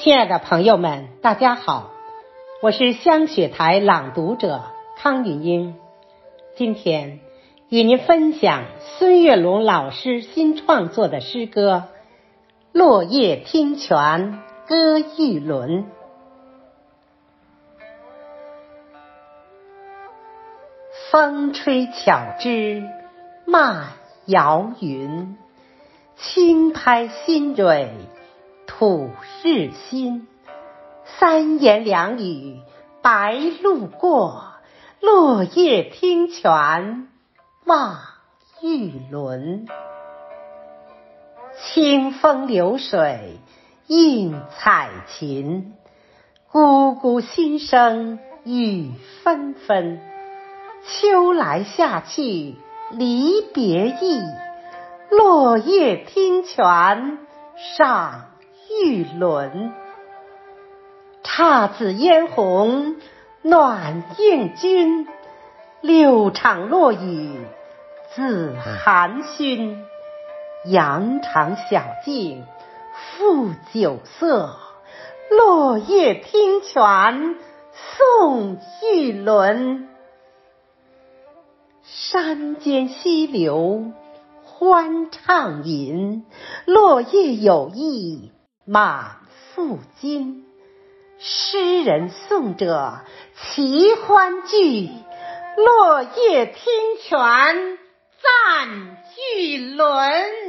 亲爱的朋友们，大家好，我是香雪台朗读者康云英。今天与您分享孙月龙老师新创作的诗歌《落叶听泉歌玉轮》。风吹巧枝漫摇云，轻拍新蕊。吐日新，三言两语白鹭过，落叶听泉望玉轮。清风流水映彩琴，咕咕心声雨纷纷。秋来夏去离别意，落叶听泉上。玉轮，姹紫嫣红暖映君，六场落雨自含熏。羊肠小径复酒色，落叶听泉送玉轮。山间溪流欢畅饮，落叶有意。满腹经，诗人颂者齐欢聚，落叶听泉赞巨轮。